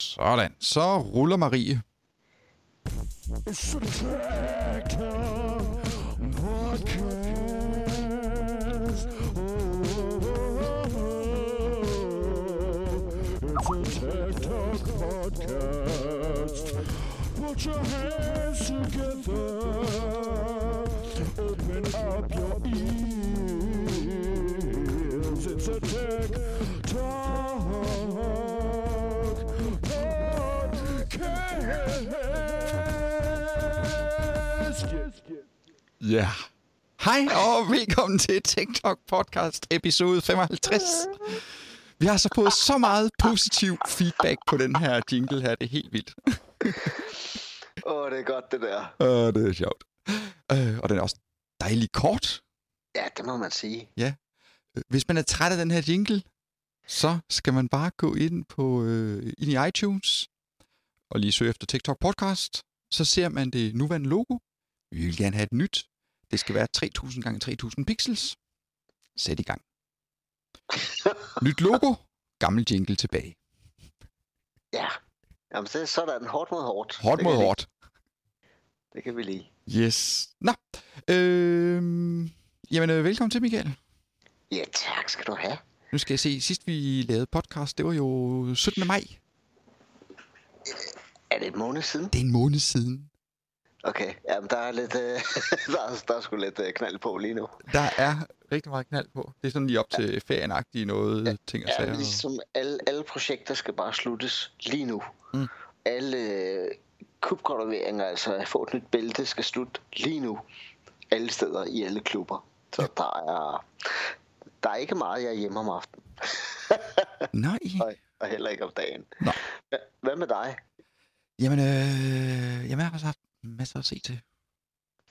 Sådan, så ruller Marie. Put your hands together. Open up your ears. Ja. Hej og velkommen til TikTok podcast episode 55. Vi har så fået så meget positiv feedback på den her jingle her. Det er helt vildt. Åh, oh, det er godt, det der. Og det er sjovt. Øh, og den er også dejlig kort. Ja, det må man sige. Øh, Hvis man er træt af den her jingle, så skal man bare gå ind på øh, ind i iTunes og lige søge efter TikTok podcast. Så ser man det nuværende logo. Vi vil gerne have et nyt. Det skal være 3000 gange 3000 pixels. Sæt i gang. Nyt logo. Gammel jingle tilbage. Ja. Jamen, så, så er der en hårdt mod hårdt. Hårdt det mod hårdt. Det kan vi lide. Yes. Nå. Øhm, jamen, øh, velkommen til, Michael. Ja, tak skal du have. Nu skal jeg se, sidst vi lavede podcast, det var jo 17. maj. Er det en måned siden? Det er en måned siden. Okay, jamen der er lidt, øh, der, er, der er sgu lidt øh, knald på lige nu. Der er rigtig meget knald på. Det er sådan lige op til ferienagtige noget, ja, ting og Ja, sager. ligesom alle, alle projekter skal bare sluttes lige nu. Mm. Alle øh, kubgradueringer, altså at få et nyt bælte, skal slutte lige nu. Alle steder i alle klubber. Så der er, der er ikke meget, jeg er hjemme om aftenen. Nej. Og, og heller ikke om dagen. Nå. Hva- Hvad med dig? Jamen, øh, jamen, jeg har også haft masser at se til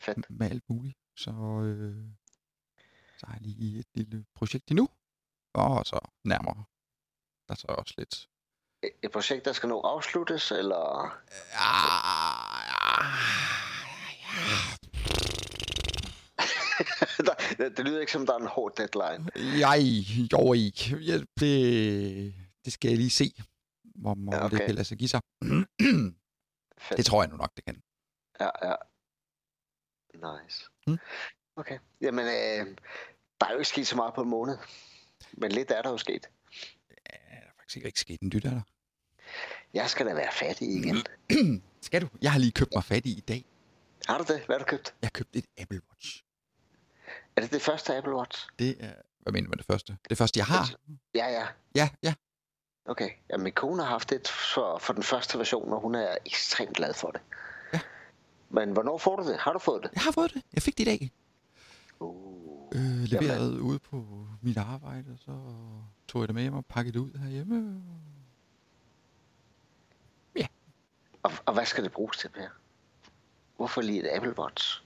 Fedt. med alt muligt. Så, øh, så har jeg lige et lille projekt endnu. Og så nærmere. Der er så også lidt... Et- projekt, der skal nå afsluttes, eller... Ah, ja, Der- det, det lyder ikke som, der er en hård deadline. jeg, jo ikke. Ja, det, det skal jeg lige se, hvor meget Ja, ja, okay. det kan lade sig give sig. Det tror jeg nu nok, det kan. Ja, ja. Nice. Mm. Okay. Jamen, øh, der er jo ikke sket så meget på en måned. Men lidt er der jo sket. Ja, der er faktisk ikke sket en dyt af dig. Jeg skal da være fattig igen. Skal du? Jeg har lige købt mig fat i i dag. Har du det? Hvad har du købt? Jeg har købt et Apple Watch. Er det det første Apple Watch? Det er... Hvad mener du med det første? Det første, jeg har? Ja, ja. Ja, ja. Okay. Ja, min kone har haft det for, for den første version, og hun er ekstremt glad for det. Ja. Men hvornår får du det? Har du fået det? Jeg har fået det. Jeg fik det i dag. Uh. Øh, leveret ude på mit arbejde, og så tog jeg det med hjem og pakkede det ud herhjemme. Og, og hvad skal det bruges til, Per? Hvorfor lige et Apple Watch?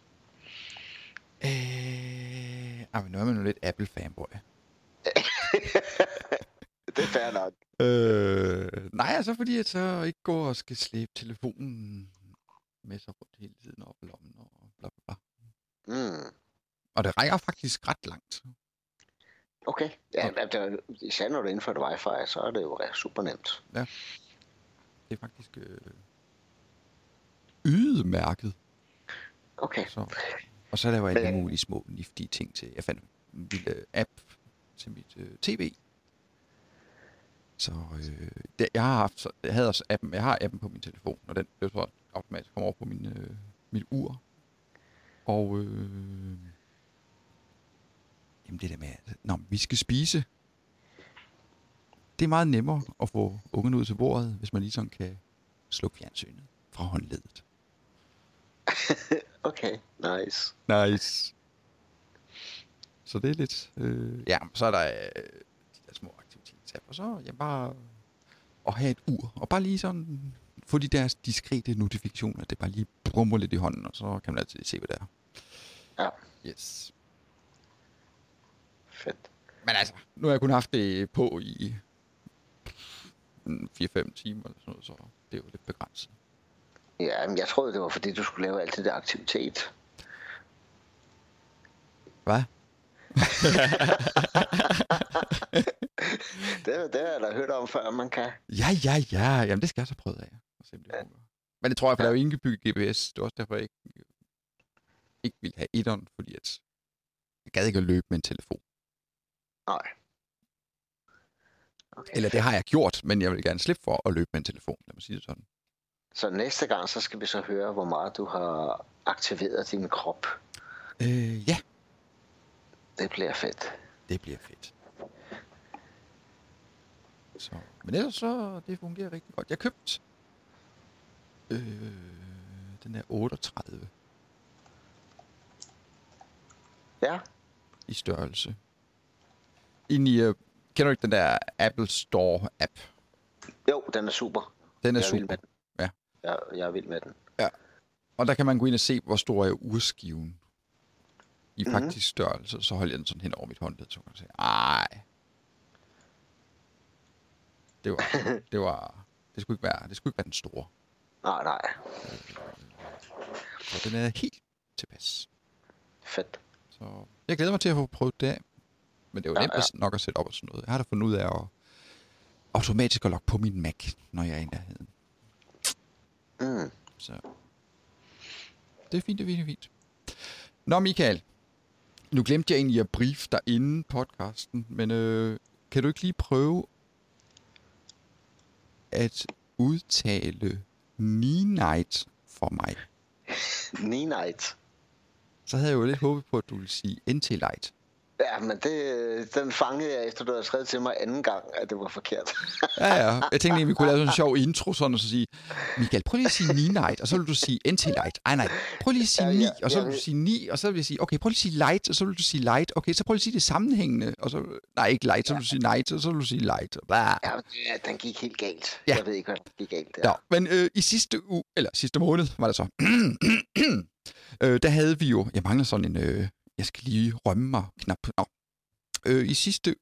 Øh, ah, men nu er man jo lidt Apple-fanboy. Det er fair nok. Øh, nej, altså fordi jeg så ikke går og skal slæbe telefonen med sig rundt hele tiden op i lommen og bla bla bla. Mm. Og det rækker faktisk ret langt. Okay. Ja, ja. Det, især når du indfører wifi, så er det jo super nemt. Det er faktisk øh, ydemærket. Okay. Så. Og så er der jo alle mulige små niftige ting til. Jeg fandt en lille app til mit øh, tv. Så øh, det, jeg har haft, så, jeg havde også appen, jeg har appen på min telefon, og den blev så automatisk kommer over på min, øh, mit ur. Og øh, jamen det der med, at når vi skal spise, det er meget nemmere at få ungen ud til bordet, hvis man ligesom kan slukke fjernsynet fra håndledet. Okay, nice. Nice. Så det er lidt... Øh, ja, så er der øh, de der små aktiviteter. Og så ja, bare at have et ur. Og bare lige sådan få de der diskrete notifikationer. Det bare lige brummer lidt i hånden, og så kan man altid se, hvad det er. Ja. Yes. Fedt. Men altså, nu har jeg kun haft det på i mm, 4-5 timer eller sådan noget, så det er jo lidt begrænset. Ja, men jeg troede, det var fordi, du skulle lave alt det der aktivitet. Hvad? det, det har jeg da hørt om før, man kan. Ja, ja, ja. Jamen, det skal jeg så prøve af. Ja. Men det tror jeg, for der er jo indbygget GPS. Det er også derfor, jeg ikke, ikke vil have etteren, fordi at jeg gad ikke at løbe med en telefon. Nej. Okay. Eller det har jeg gjort, men jeg vil gerne slippe for at løbe med en telefon. Lad mig sige det sådan. Så næste gang, så skal vi så høre, hvor meget du har aktiveret din krop. Øh, ja, Det bliver fedt. det bliver fedt. Så, men ellers så, det fungerer rigtig godt. Jeg købte øh, den der 38 Ja, i størrelse. Ind i, øh, kender du ikke den der Apple Store app? jo, den er super. Den er jeg er super. med den. Ja. Jeg, jeg er vild med den. Og der kan man gå ind og se, hvor stor er urskiven. I Mhm. faktisk størrelse, så holder jeg den sådan hen over mit håndled, så kan man sige, ej. Det var, det var, det skulle ikke være, det skulle ikke være den store. Nej, nej. Så den er helt tilpas. Fedt. Så jeg glæder mig til at få prøvet det af. Men det er jo Ja, nemt ja. at- nok at sætte op og sådan noget. Jeg har da fundet ud af at automatisk at logge på min Mac, når jeg er i nærheden. Mm. Så det er fint, det er fint, det er fint. Nå, Michael. Nu glemte jeg egentlig at brief dig inden podcasten, men øh, kan du ikke lige prøve at udtale Night for mig? Night. Så havde jeg jo lidt håbet på, at du ville sige NT Light. Ja, men det, den fangede jeg efter, du havde skrevet til mig anden gang, at det var forkert. Ja, ja. Jeg tænkte egentlig, vi kunne lave sådan en sjov intro, sådan og så sige, Michael, prøv lige at sige Ni Night, og så vil du sige NT Light. Ej, nej. Prøv lige at sige Ja, ni, ja, og så vil du sige ni, og så vil jeg sige, okay, prøv lige at sige light, og så vil du sige light. Okay, så prøv lige at sige det sammenhængende, og så, nej, ikke light, så vil du sige night, og så vil du sige light. Blah. ja, den gik helt galt. Ja. Jeg ved ikke, hvad den gik galt der. Ja, men øh, i sidste uge, eller sidste måned, var det så, øh, der havde vi jo, jeg mangler sådan en, øh, jeg skal lige rømme mig knap. Nå. Øh, I sidste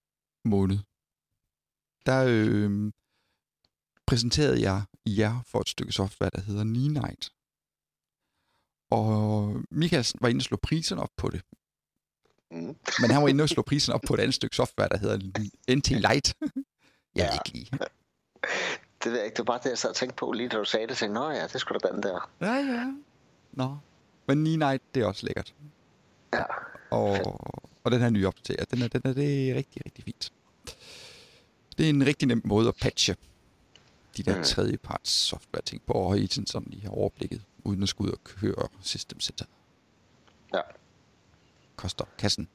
måned, der øh, præsenterede jeg jer for et stykke software, der hedder Night. Og Michael var inde og slå priserne op på det. Mm. Men han var inde og slå priserne op på et andet stykke software, der hedder NT Lite. jeg Ja. ikke lige. Det ved jeg ikke, det var bare det, jeg sad og tænkte på lige da du sagde det. Jeg tænkte, nå ja, det skulle da den der. Ja, ja. Nå. Men Night, det er også lækkert. Ja. Og, og den her nye opdatering, den er, den er det er rigtig, rigtig fint. Det er en rigtig nem måde at patche de der Mm. tredjeparts software ting på, og hele tiden sådan lige have overblikket, uden at skulle ud og køre system center. Ja. Koster kassen.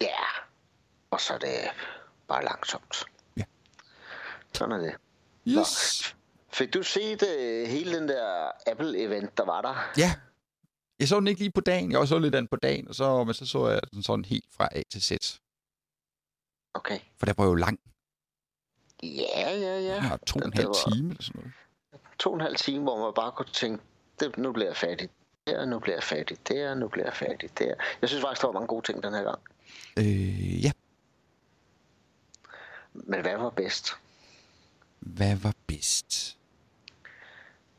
Ja. Og så er det bare langsomt. Ja. Sådan er det. Yes. Fik du set uh, hele den der Apple-event, der var der? Ja. Jeg så den ikke lige på dagen. Jeg så lidt den på dagen, og så, men så så jeg den sådan helt fra A til Z. Okay. For der var jo lang. Ja, ja, ja. Ja, to og en halv var- time eller sådan noget. To og en halv time, hvor man bare kunne tænke, det, nu bliver jeg færdig. Der, nu bliver jeg færdig. Der, nu bliver jeg færdig. Der. Jeg synes faktisk, der var mange gode ting den her gang. Øh, ja. Men hvad var bedst? Hvad var bedst?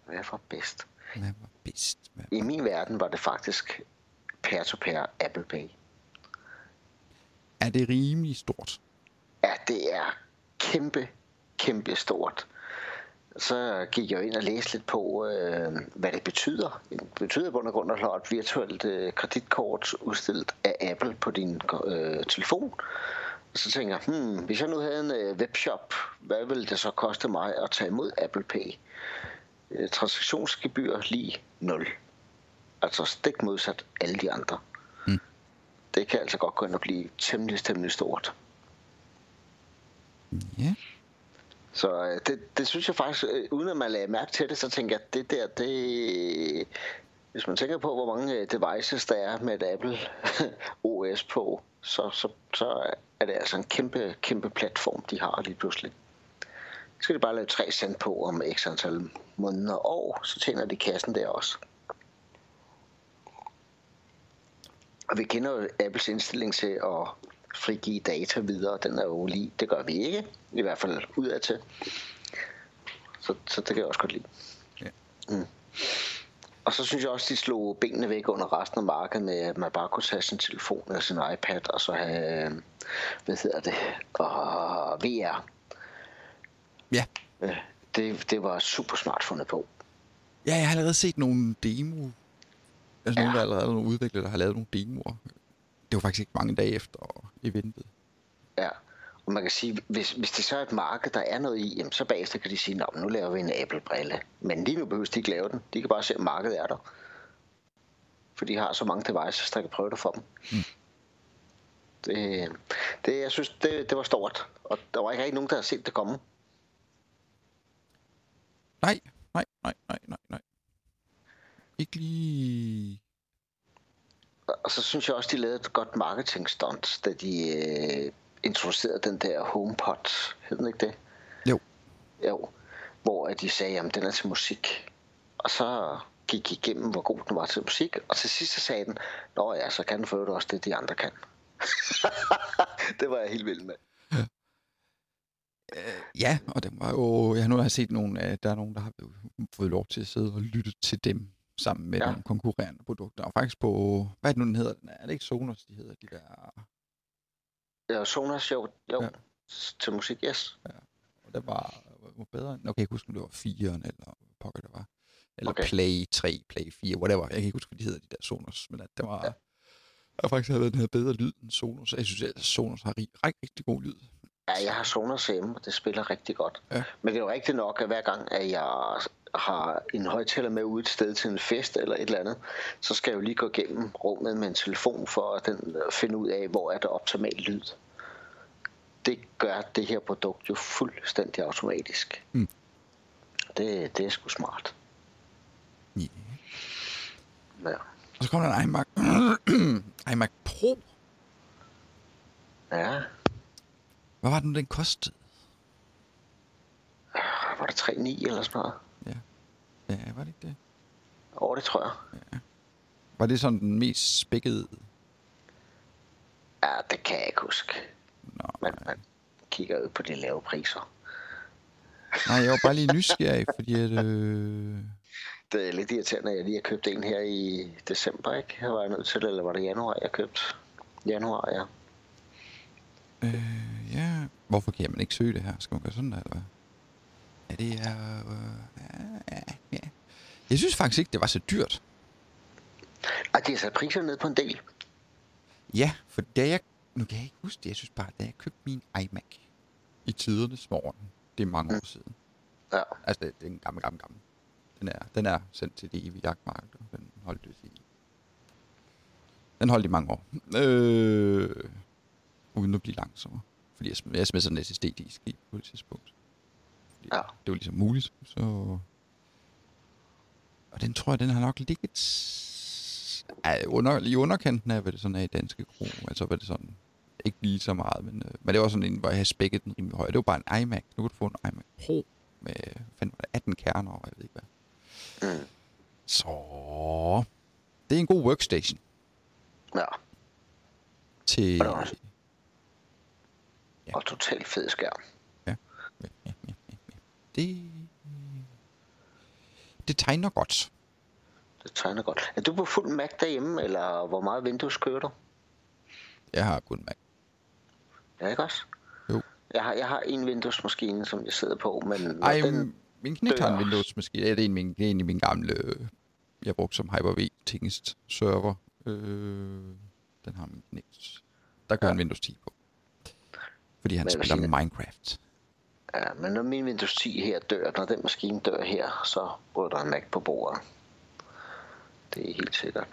Hvad var bedst? Hvad var bedst? Hvad I min verden var det faktisk peer-to-peer Apple Pay. Er det rimelig stort? Ja, det er kæmpe, kæmpe stort. Så gik jeg ind og læste lidt på, øh, hvad det betyder. Det betyder og grund at have et virtuelt øh, kreditkort udstillet af Apple på din øh, telefon. Og så tænker jeg, hmm, hvis jeg nu havde en øh, webshop, hvad ville det så koste mig at tage imod Apple Pay? Øh, transaktionsgebyr lige 0. Altså stik modsat alle de andre. Mm. Det kan altså godt gå ind og blive temmelig, temmelig stort. Ja. Så øh, det, det synes jeg faktisk, øh, uden at man lagde mærke til det, så tænker jeg, at det der, det... Hvis man tænker på, hvor mange devices der er med et Apple OS på, så, så, så er det altså en kæmpe, kæmpe platform, de har lige pludselig. Så skal de bare lave 3 cent på om x antal måneder og år, så tjener de kassen der også. Og vi kender jo Apples indstilling til at frigive data videre. Den er jo lige, det gør vi ikke, i hvert fald udadtil. Så, så det kan jeg også godt lide. Ja. Mm. Og så synes jeg også, de slog benene væk under resten af markedet med, at man bare kunne tage sin telefon eller sin iPad og så have, øh, hvad hedder det, og VR. Ja. Øh, Det, det var super smart fundet på. Ja, jeg har allerede set nogle demo. Altså Ja. nogle, der allerede nogle udviklere, der har lavet nogle demoer. Det var faktisk ikke mange dage efter eventet. Ja. Og man kan sige, hvis, hvis det så er et marked, der er noget i, jamen, så bagefter kan de sige, "Nå, men nu laver vi en Apple-brille. Men lige nu behøver de ikke lave den. De kan bare se, at markedet er der. For de har så mange devices, der kan prøve det for dem. Mm. Det, det, jeg synes, det, det var stort. Og der var ikke rigtig nogen, der havde set det komme. Nej, nej, nej, nej, nej, nej. Ikke lige... Og så synes jeg også, de lavede et godt marketing stunt, da de øh, introducerede den der HomePod. Hed den ikke det? Jo. Jo. Hvor at de sagde, at den er til musik. Og så gik igennem, hvor god den var til musik. Og til sidst så sagde den, Nå ja, så kan den for også det, de andre kan. det var jeg helt vild med. Ja, og det var jo... Jeg nu har set nogle af... Der er nogen, der har fået lov til at sidde og lytte til dem sammen med Ja. ja. nogle konkurrerende produkter. Og faktisk på... Hvad er det nu, den hedder? Er det ikke Sonos, de hedder? De der... Ja, Sonos, jo, jo Ja. ja. til musik, yes. Og det var, var bedre. end- Okay, jeg kan ikke huske, om det var 4'eren, eller pokker det var. Eller Okay. Play 3, Play 4, whatever. Jeg kan ikke huske, hvad de hedder, de der Sonos. Men at det var... Ja. Ja. Jeg faktisk havde den her bedre lyd end Sonos. Jeg synes, at Sonos har rig, rigtig, rigtig god lyd. Ja, jeg har Sonos hjemme, og det spiller rigtig godt. Ja. Men det er jo rigtigt nok, at hver gang, at jeg har en højtaler med ude et sted til en fest eller et eller andet, så skal jeg jo lige gå igennem rummet med en telefon for at den, øh, finde ud af, hvor er der optimal lyd. Det gør det her produkt jo fuldstændig automatisk. Mm. Det, det er sgu smart. Yeah. Ja. Og så kommer der en iMac, iMac Pro. ja. Hvad var den, den kostede? Var det 3,9 eller sådan noget? Ja, var det ikke det? Over det tror jeg. Var det sådan den mest spækkede? Ja, det kan jeg ikke huske. Nå, Men man kigger ud på de lave priser. nej, jeg var bare lige nysgerrig, fordi at... Øh... Det er lidt irriterende, at jeg lige har købt en her i december, ikke? Her var jeg nødt til, eller var det januar, jeg købte? Januar, ja. Øh, ja. Hvorfor kan man ikke søge det her? Skal man gøre sådan der, eller hvad? Ja, det er... Øh, ja, ja. Jeg synes faktisk ikke, det var så dyrt. Ej, de har sat priserne ned på en del. Ja, for da jeg... Nu kan jeg ikke huske det. Jeg synes bare, da jeg købte min iMac i tidernes morgen, det er mange år siden. Ja. Altså, det, det er en gammel, gammel, gammel. Den er, den er sendt til det evige jagtmarked. og Den holdt det i... Den holdt i mange år. Øh, uden at blive langsommere. Fordi jeg, jeg smed sådan en SSD-disk i på et tidspunkt. Fordi Ja. Det var ligesom muligt. Så... Og den tror jeg, den har nok ligget ja, under, i underkanten af, hvad det sådan er i danske kro. Altså, hvad det sådan... Ikke lige så meget, men, øh, men det var sådan en, hvor jeg havde spækket den rimelig højt. Det var bare en iMac. Nu kan du få en iMac Pro med det, 18 kerner, og jeg ved ikke hvad. Mm. Så det er en god workstation Ja, til... Og der er også- Ja. og totalt fed skærm. Ja, ja, ja, ja, ja. Det, det tegner godt. Det tegner godt. Er du på fuld Mac derhjemme, eller hvor meget Windows kører du? Jeg har kun Mac. Ja, ikke også? Jo. Jeg har, jeg har en Windows-maskine, som jeg sidder på, men Ej, den, min knægt har en dør. Windows måske. Ja, det er en, min, det er en af mine gamle, øh, jeg brugte som Hyper-V tingest server. Øh, den har min knægt. Der kører Ja. en Windows 10 på. Fordi han Men spiller sige- Minecraft. ja, men når min Windows 10 her dør, når den maskine dør her, så ryger der en Mac på bordet. Det er helt sikkert.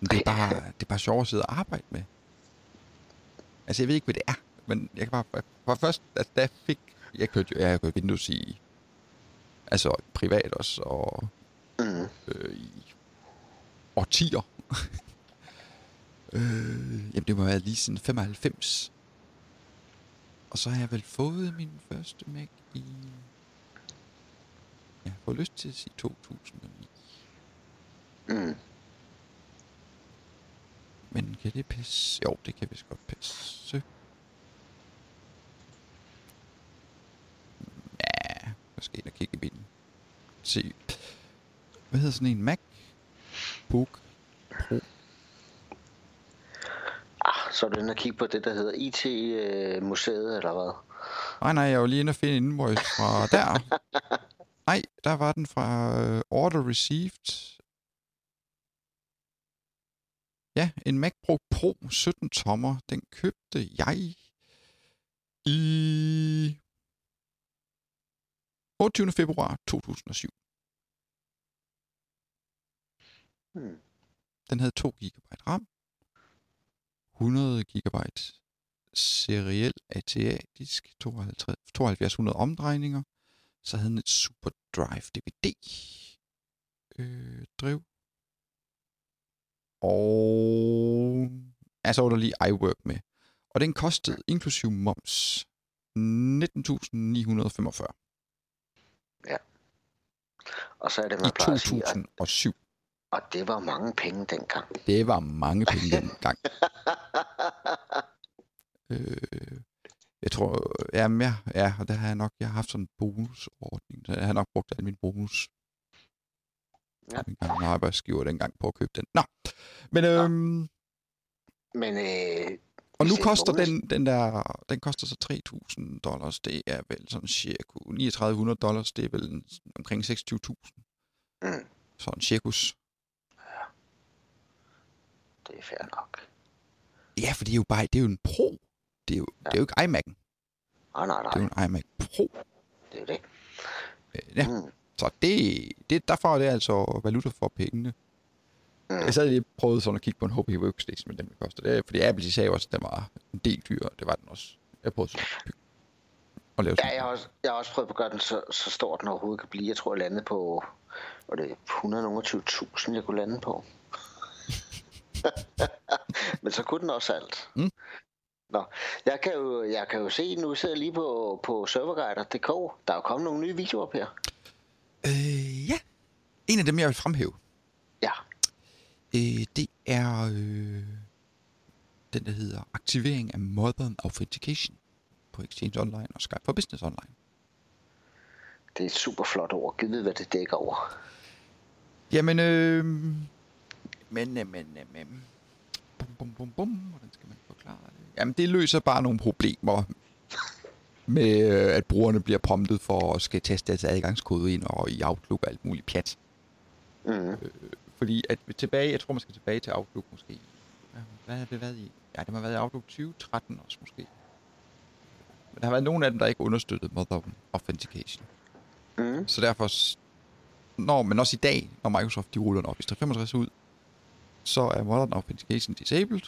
Men det er bare, det er bare sjovt at sidde og arbejde med. Altså, jeg ved ikke, hvad det er. Men jeg kan bare... For først, altså, da jeg fik... Jeg kørte jo jeg har kørt Windows i... Altså, privat også, og Mm. øh, i årtier. øh, jamen, det må have været lige siden 95. Og så har jeg vel fået min første Mac i... Jeg har lyst til at sige 2009. Mm. Men kan det passe? Jo, det kan vist godt passe. Ja, ind og kigge i bilen. Se. hvad hedder sådan en MacBook Pro? Så er du inde og kigge på det, der hedder IT-museet, eller hvad? Nej, nej, jeg var lige inde og finde invoice fra der. Nej, der var den fra uh, Order Received. Ja, en MacBook Pro 17 tommer. Den købte jeg i 28. februar 2007. Hmm. Den havde 2 GB RAM, 100 GB seriel ATA-disk, 52 7200 omdrejninger, så havde den et Super Drive DVD øh, drev. Og altså var der lige iWork med. Og den kostede inklusiv moms 19.945 Og så er det, i man plejer at sige, at, 2007. og det var mange penge dengang. Det var mange penge dengang. Øh, jeg tror, jamen ja, ja, og der har jeg nok, jeg har haft sådan en bonusordning, så jeg har nok brugt al min bonus. Ja. Ja. Min gamle arbejdsgiver dengang på at købe den. Nå, men øhm, Men øh, og nu er koster bonus- den, den der, den koster så 3.000 dollars, det er vel sådan cirka 3900 dollars, det er vel en- omkring 26.000. Mm. Sådan cirkus. Det er fair nok. Ja, for det er jo bare, det er jo en pro. Det er jo, ja. det er jo ikke iMac'en, Nej, nej, det er jo nej, en iMac Pro. det er det. Øh, Ja, Mm. Så det, det, derfor er det altså valuta for pengene. Mm. Jeg sad lige prøvede sådan at kigge på en HP Workstation, men den vil koste det. Fordi Apple de sagde også, at den var en del dyrere. Det var den også. Jeg prøvede så at lave Ja, sådan. jeg har, også, jeg har også prøvet at gøre den så, så stor, den overhovedet kan blive. Jeg tror, jeg landede på var det 120.000, jeg kunne lande på. Men så kunne den også alt. Mm. Nå, jeg kan, jo, jeg kan jo se, nu sidder jeg lige på, på serverguider.dk. Der er jo kommet nogle nye videoer op her. Øh, ja. En af dem, jeg vil fremhæve, Ja, øh, det er øh, den, der hedder aktivering af Modern Authentication på Exchange Online og Skype for Business Online. det er et super flot ord. Giv ved, hvad det dækker over. Jamen, øh, men, men, men, men, bum, bum, bum, bum, hvordan skal man forklare det? Jamen, det løser bare nogle problemer med, øh, at brugerne bliver promptet for at skal teste deres adgangskode ind og i Outlook og alt muligt pjat. Mm. Fordi at tilbage, jeg tror, man skal tilbage til Outlook måske. Hvad har det været i? Ja, det har været i Outlook 2013 også måske. Men der har været nogle af dem, der ikke understøttede Modern Authentication. Mm. Så derfor, når, men også i dag, når Microsoft de ruller en Office 365 ud, så er Modern Authentication disabled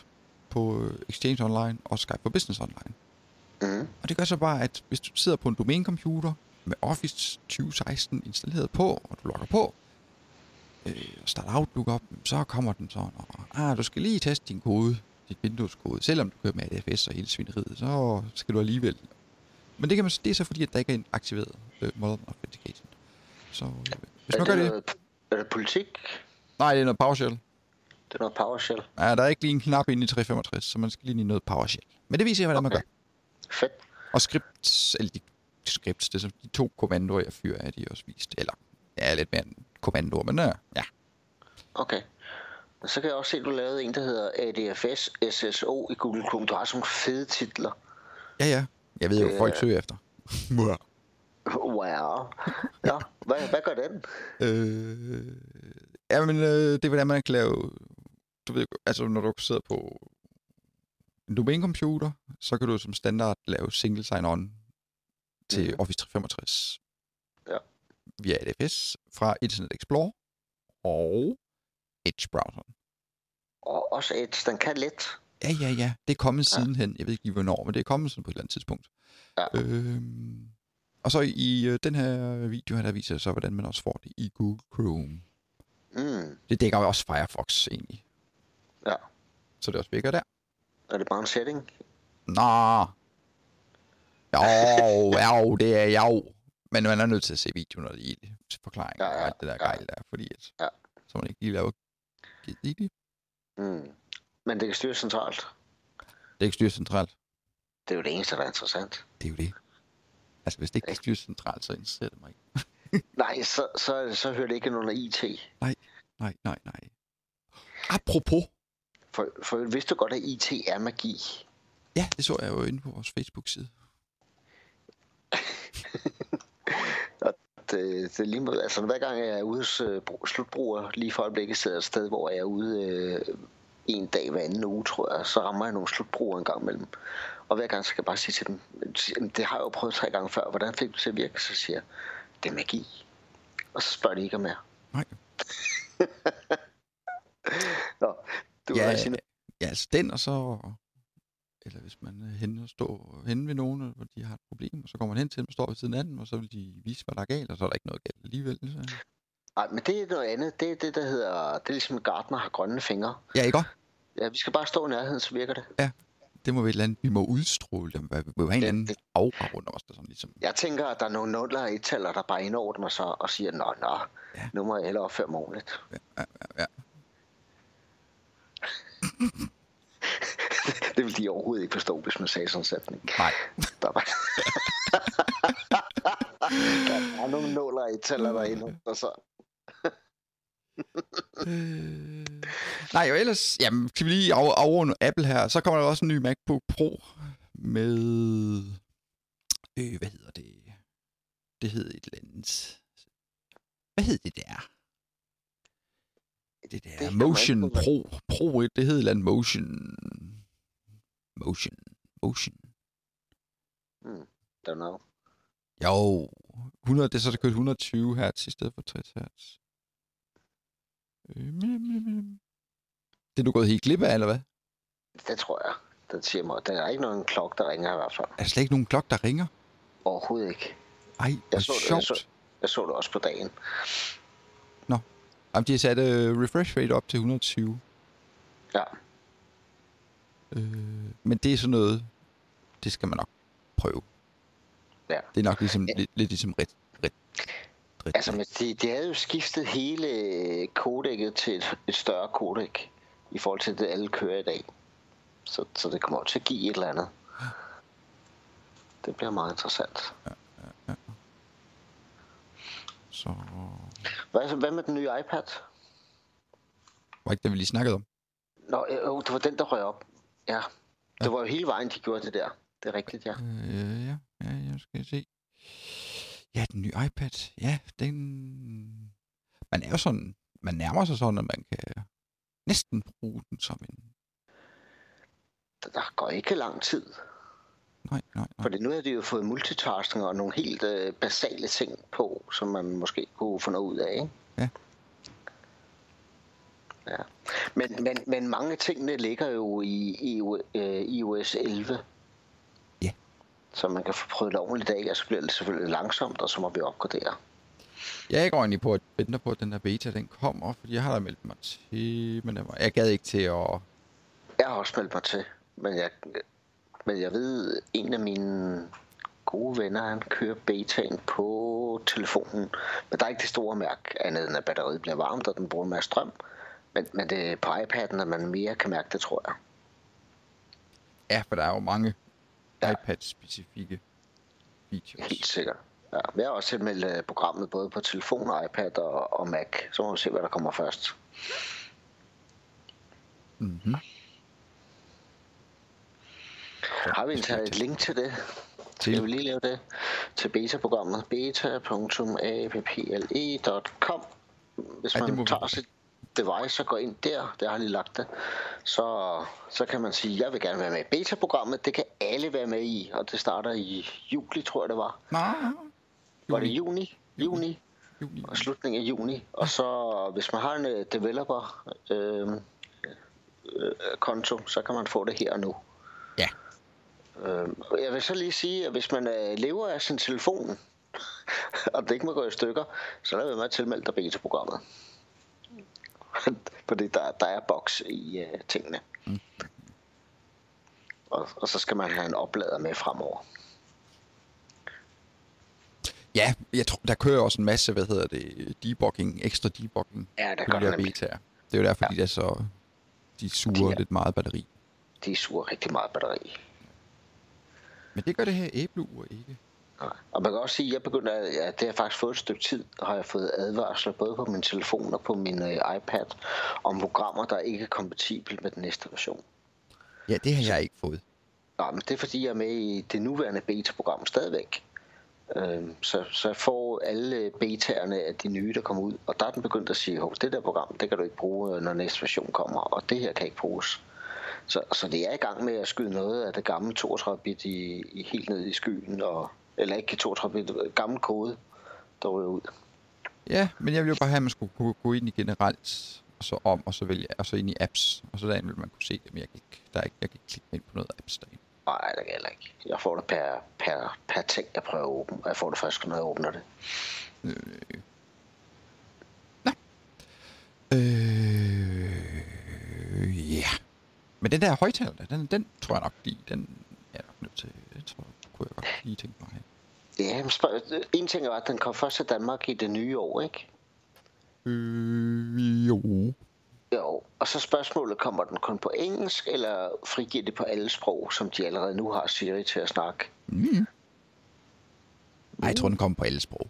på øh, Exchange Online og Skype for Business Online. Mm. Og det gør så bare, at hvis du sidder på en domænecomputer med Office 2016 installeret på, og du logger på, øh, og starter Outlook op, så kommer den sådan, og ah, du skal lige teste din kode, dit Windows-kode. Selvom du kører med ADFS og hele svineriet, så skal du alligevel. Men det, kan man, det er så fordi, at der ikke er aktiveret øh, Modern Authentication. Så øh, hvis man gør det er det politik? Nej, det er noget PowerShell. Er noget PowerShell. Ja, der er ikke lige en knap inde i 365, så man skal lige noget PowerShell. Men det viser jeg, hvordan man Okay. gør. Fedt. Og scripts, eller de scripts, det er som de to kommandoer, jeg fyrer af, de også vist. Eller, ja, lidt mere end kommandoer, men øh, ja. Okay. Og så kan jeg også se, at du lavede en, der hedder ADFS SSO i Google Chrome. Du har sådan nogle fede titler. Ja, ja. Jeg ved jo, Det folk er- søger efter. Wow. Ja, hvad, hvad gør den? øh, ja, men øh, det er, hvordan man kan lave... Du ved, altså når du sidder på en domænecomputer, så kan du som standard lave single sign-on til Mhm. Office 365. Ja. Via ADFS fra Internet Explorer og Edge-browseren. Og også Edge, den kan let. Ja, ja, ja. Det er kommet Ja. sidenhen. Jeg ved ikke lige, hvornår, men det er kommet sådan på et eller andet tidspunkt. Ja. Øhm, og så i øh, den her video her, der viser jeg så, hvordan man også får det i Google Chrome. Mm. Det dækker også Firefox egentlig. Ja. Så det også virker der. Er det bare en setting? Nå. Jo, jo, det er jo. Men man er nødt til at se videoen og lige forklaring Ja, ja, og alt det der ja. gejl der, fordi at, Ja. så man ikke lige laver det. Mm. Men det kan styres centralt. Det ikke styret centralt. Det er jo det eneste, der er interessant. Det er jo det. Altså, hvis det ikke kan styres centralt, så interesserer det mig ikke. Nej, så, så, så hører det ikke under IT. Nej, nej, nej. Apropos. For, for vidste du godt, at IT er magi? Ja, det så jeg jo inde på vores Facebook-side. det, det er lige måde, altså hver gang jeg er ude hos øh, bru- slutbruger, lige for øjeblikket sidder et sted, hvor jeg er ude øh, en dag hver anden uge, tror jeg, så rammer jeg nogle slutbrugere en gang imellem. Og hver gang så skal jeg bare sige til dem, "Jamen, det har jeg jo prøvet tre gange før, hvordan fik du til at virke? Så siger jeg, det er magi. Og så spørger de ikke om mere. Nej. Nå, du Ja, ja, noget. ja, altså den, og så... Eller hvis man er henne og står henne ved nogen, hvor de har et problem, og så kommer man hen til dem og står ved siden af dem, og så vil de vise, hvad der er galt, og så er der ikke noget galt alligevel. Så. Nej, men det er noget andet. Det er det, der hedder, det er ligesom Gardner har grønne fingre. Ja, ikke? Ja, vi skal bare stå i nærheden, så virker det. Det må vi et eller andet, vi må udstråle dem. Vi må have en eller anden aura rundt om os, der sådan ligesom... Jeg tænker, at der er nogle nuller og et-taller, der bare indordner så og siger, nå, nå, Ja. ja. nu må jeg hellere opføre mig ordentligt. Ja, ja, ja. det vil de overhovedet ikke forstå, hvis man sagde sådan en sætning. Nej. Der, var... der er nogle nuller og et-taller derinde, og så... Øh... Nej, og ellers, jamen, skal vi lige af, afrunde Apple her, så kommer der også en ny MacBook Pro med, øh, hvad hedder det? Det hedder et eller andet. Hvad hed det der? Det der Det Motion Pro, Pro, det hed et eller andet Motion, Motion, Motion. Don't know. Jo, 100, det er så det kørt 120 hertz i stedet for 60 hertz. Øh, mim, mim, mim. Det er du gået helt glip af, eller hvad? Det tror jeg. Den siger mig, der er ikke nogen klok, der ringer i hvert fald. Er der slet ikke nogen klok, der ringer? Overhovedet ikke. Ej, Jeg så det, jeg sjovt. så- Jeg så det også på dagen. Jamen, de har sat uh, refresh rate op til 120. Ja. Øh, men det er sådan noget, det skal man nok prøve. Ja. Det er nok ligesom, Ja. lidt, lidt ligesom ret, ret, ret. Altså, men de, de havde jo skiftet hele kodækket til et, et større kodæk i forhold til det, alle kører i dag. Så, så det kommer til at give et eller andet. Det bliver meget interessant. Så Hvad, så- hvad med den nye iPad? var ikke det, vi lige snakkede om. Nå, øh, øh, det var den, der røg op. Ja, det var jo hele vejen, de gjorde det der. Det er rigtigt, ja. Øh, ja, ja, jeg skal se. Ja, den nye iPad. Ja, den... Man er jo sådan... Man nærmer sig sådan, at man kan næsten bruge den som en... Der går ikke lang tid. Nej, nej. Fordi nu har de jo fået multitasking og nogle helt øh, basale ting på, som man måske kunne få noget ud af, ikke? Ja. Ja. Men, men, men mange af tingene ligger jo i EU, øh, iOS 11. Ja. Så man kan få prøvet det ordentligt af, og så bliver det selvfølgelig langsomt, og så må vi opgradere. Jeg går egentlig på at vente på, at den der beta, den kommer, fordi jeg har da meldt mig til, men jeg gad ikke til at... Jeg har også meldt mig til, men jeg, men jeg ved, en af mine gode venner, han kører betaen på telefonen. Men der er ikke det store mærke, andet end at batteriet bliver varmt, og den bruger en masse strøm. Men, men det er på iPad'en, at man mere kan mærke det, tror jeg. Ja, for der er jo mange Ja. iPad-specifikke features. Helt sikkert. Ja, jeg har også tilmeldt øh, programmet både på telefon, iPad og, og Mac. Så må vi se, hvad der kommer først. Mm-hmm. Har vi en et link til det? Skal vi lige lave det til beta-programmet? beta.apple.com Hvis Ja, det man må vi. tager sit device og går ind der, der har lige lagt det, så, så kan man sige, jeg vil gerne være med i beta-programmet. Det kan alle være med i, og det starter i juli, tror jeg det var. Nej, Var det juni? Juni? juni. og slutningen af juni. Og så hvis man har en øh, developer øh, øh, konto, så kan man få det her og nu. Ja. Øh, og jeg vil så lige sige, at hvis man øh, lever af sin telefon, og det ikke må gå i stykker, så lad være med at tilmelde dig beta-programmet. Fordi der, der er boks i øh, tingene. Mm. Og, og så skal man have en oplader med fremover. Ja, jeg tror, der kører også en masse, hvad hedder det, debugging, ekstra debugging Ja, der gør de her det nemlig. betaer. Det er jo derfor, ja. de er så, de suger De er- lidt meget batteri. De suger rigtig meget batteri. Men det gør det her æbleur ikke. Nej. Og man kan også sige, at jeg begynder, at ja, det har faktisk fået et stykke tid, har jeg fået advarsler både på min telefon og på min uh, iPad om programmer, der ikke er kompatible med den næste version. Ja, det har jeg ikke fået. Nej, men det er fordi, jeg er med i det nuværende beta-program stadigvæk. Øhm, så, så jeg får alle betaerne af de nye, der kommer ud. Og der er den begyndt at sige, at det der program, det kan du ikke bruge, øh, når næste version kommer. Og det her kan ikke bruges. Så, så det er i gang med at skyde noget af det gamle 32-bit i, i helt ned i skyen. Og, eller ikke 32-bit, gammel kode, der ryger ud. Ja, men jeg ville jo bare have, at man skulle kunne gå ind i generelt, og så om, og så vælge, og så ind i apps, og så derinde vil man kunne se det, men jeg kan ikke, der er ikke, jeg kan ikke klikke ind på noget apps derinde. Nej, det kan jeg ikke. Jeg får det per, per, per ting, jeg prøver at åbne. Og jeg får det først, når jeg åbner det. Øh. Nå. Øh, ja. Men den der højtaler, den, den tror jeg nok lige, den er nok nødt til, det tror jeg, kunne jeg godt lige tænke mig have. Ja, men spørg- en ting er, at den kom først til Danmark i det nye år, ikke? Øh, jo. Jo, og så spørgsmålet, kommer den kun på engelsk, eller frigiver det på alle sprog, som de allerede nu har Siri til at snakke? Mm. Ej, jeg tror, den kommer på alle sprog.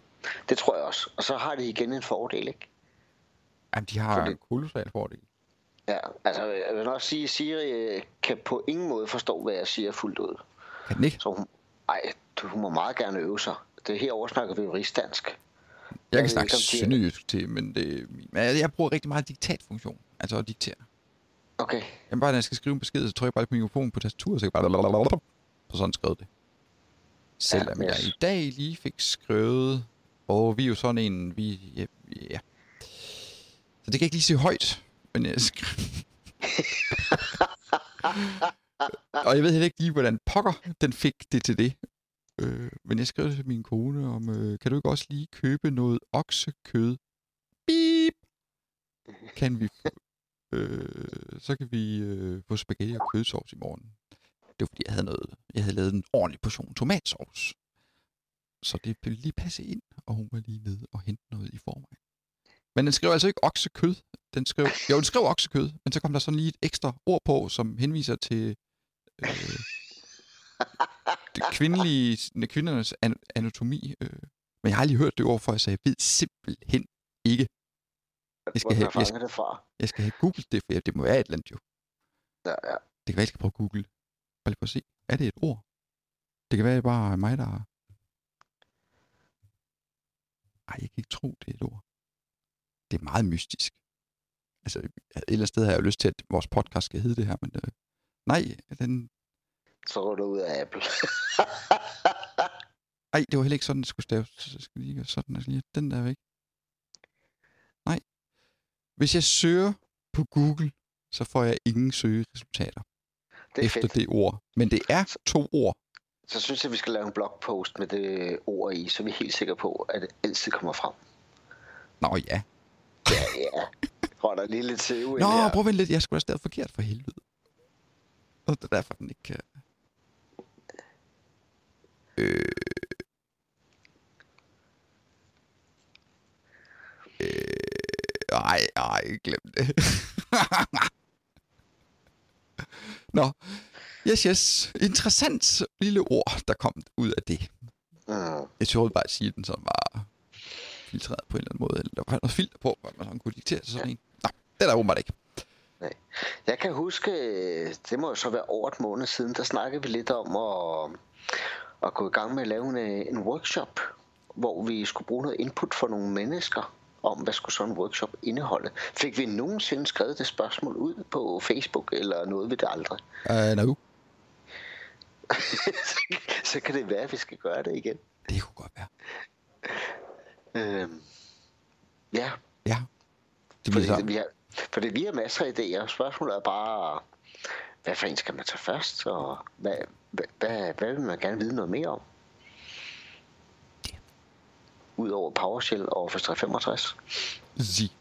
Det tror jeg også. Og så har de igen en fordel, ikke? Jamen, de har Fordi- en kolossal fordel. Ja, altså jeg vil nok sige, at Siri øh, kan på ingen måde forstå, hvad jeg siger fuldt ud. Kan den ikke? Så hun, ej, hun må meget gerne øve sig. Det herovre snakker vi jo rigsdansk. Jeg kan snakke om de- sønderjysk til, men det, jeg, bruger rigtig meget diktatfunktion. Altså at diktere. Okay, Jamen bare, når jeg skal skrive en besked, så trykker jeg bare på mikrofonen på tastaturet, så jeg bare... Og sådan skrev det. Selvom men jeg jeg- i dag lige fik skrevet... Og vi er jo sådan en... Vi, ja, ja. Så det kan jeg ikke lige sige højt. Men jeg og jeg ved heller ikke lige, hvordan pokker den fik det til det. Øh, men jeg skrev til min kone om, øh, kan du ikke også lige købe noget oksekød? Beep! Kan vi øh, så kan vi øh, få spaghetti og kødsovs i morgen. Det var fordi, jeg havde, noget, jeg havde lavet en ordentlig portion tomatsovs. Så det ville lige passe ind, og hun var lige nede og hente noget i forvejen. Men den skrev altså ikke oksekød. Den skrev, jo, den skrev oksekød, men så kom der sådan lige et ekstra ord på, som henviser til øh, det kvindelige, kvindernes an- anatomi. Øh. Men jeg har aldrig hørt det ord før, så jeg ved simpelthen ikke. Jeg skal, have, jeg, fanget det fra? jeg skal have googlet det, for det må være et eller andet jo. Ja, ja. Det kan være, jeg skal prøve at google. Bare lige prøve at se. Er det et ord? Det kan være, det er bare mig, der... Ej, jeg kan ikke tro, det er et ord. Det er meget mystisk. Altså, et eller andet sted har jeg jo lyst til, at vores podcast skal hedde det her, men øh, nej, den, Så går du ud af Apple. ej, det var heller ikke sådan, det skulle staves. Så skal lige gøre sådan, altså lige, den der er væk. Nej. Hvis jeg søger på Google, så får jeg ingen søgeresultater Det er efter fedt. det ord. Men det er to ord. Så synes jeg, vi skal lave en blogpost med det ord i, så vi er helt sikre på, at det altid kommer frem. Nå ja. Ja, ja. Holder lige lidt til Nå, her. prøv at lidt. Jeg skulle da stadig forkert for helvede. Og det er derfor, den ikke kan... Øh... Øh... Ej, ej, glem det. Nå. Yes, yes. Interessant lille ord, der kom ud af det. Mm. Jeg troede bare at sige, den sådan var filtreret på en eller anden måde. Eller der var noget filter på, hvor man sådan kunne diktere til sådan en. Nå, det er der åbenbart ikke. Jeg kan huske, øh, det må jo så være over et måned siden, der snakkede vi lidt om at, at gå i gang med at lave en, øh, en workshop, hvor vi skulle bruge noget input fra nogle mennesker om, hvad skulle sådan en workshop indeholde. Fik vi nogensinde skrevet det spørgsmål ud på Facebook, eller noget vi det aldrig? Uh, no. så kan det være, at vi skal gøre det igen. Det kunne godt være. Øhm, ja, Ja. Det fordi, bliver så. vi har, fordi vi har masser af idéer. Spørgsmålet er bare, hvad for en skal man tage først, og hvad, hvad, hvad, hvad vil man gerne vide noget mere om? Udover PowerShell og Office 365. Zi.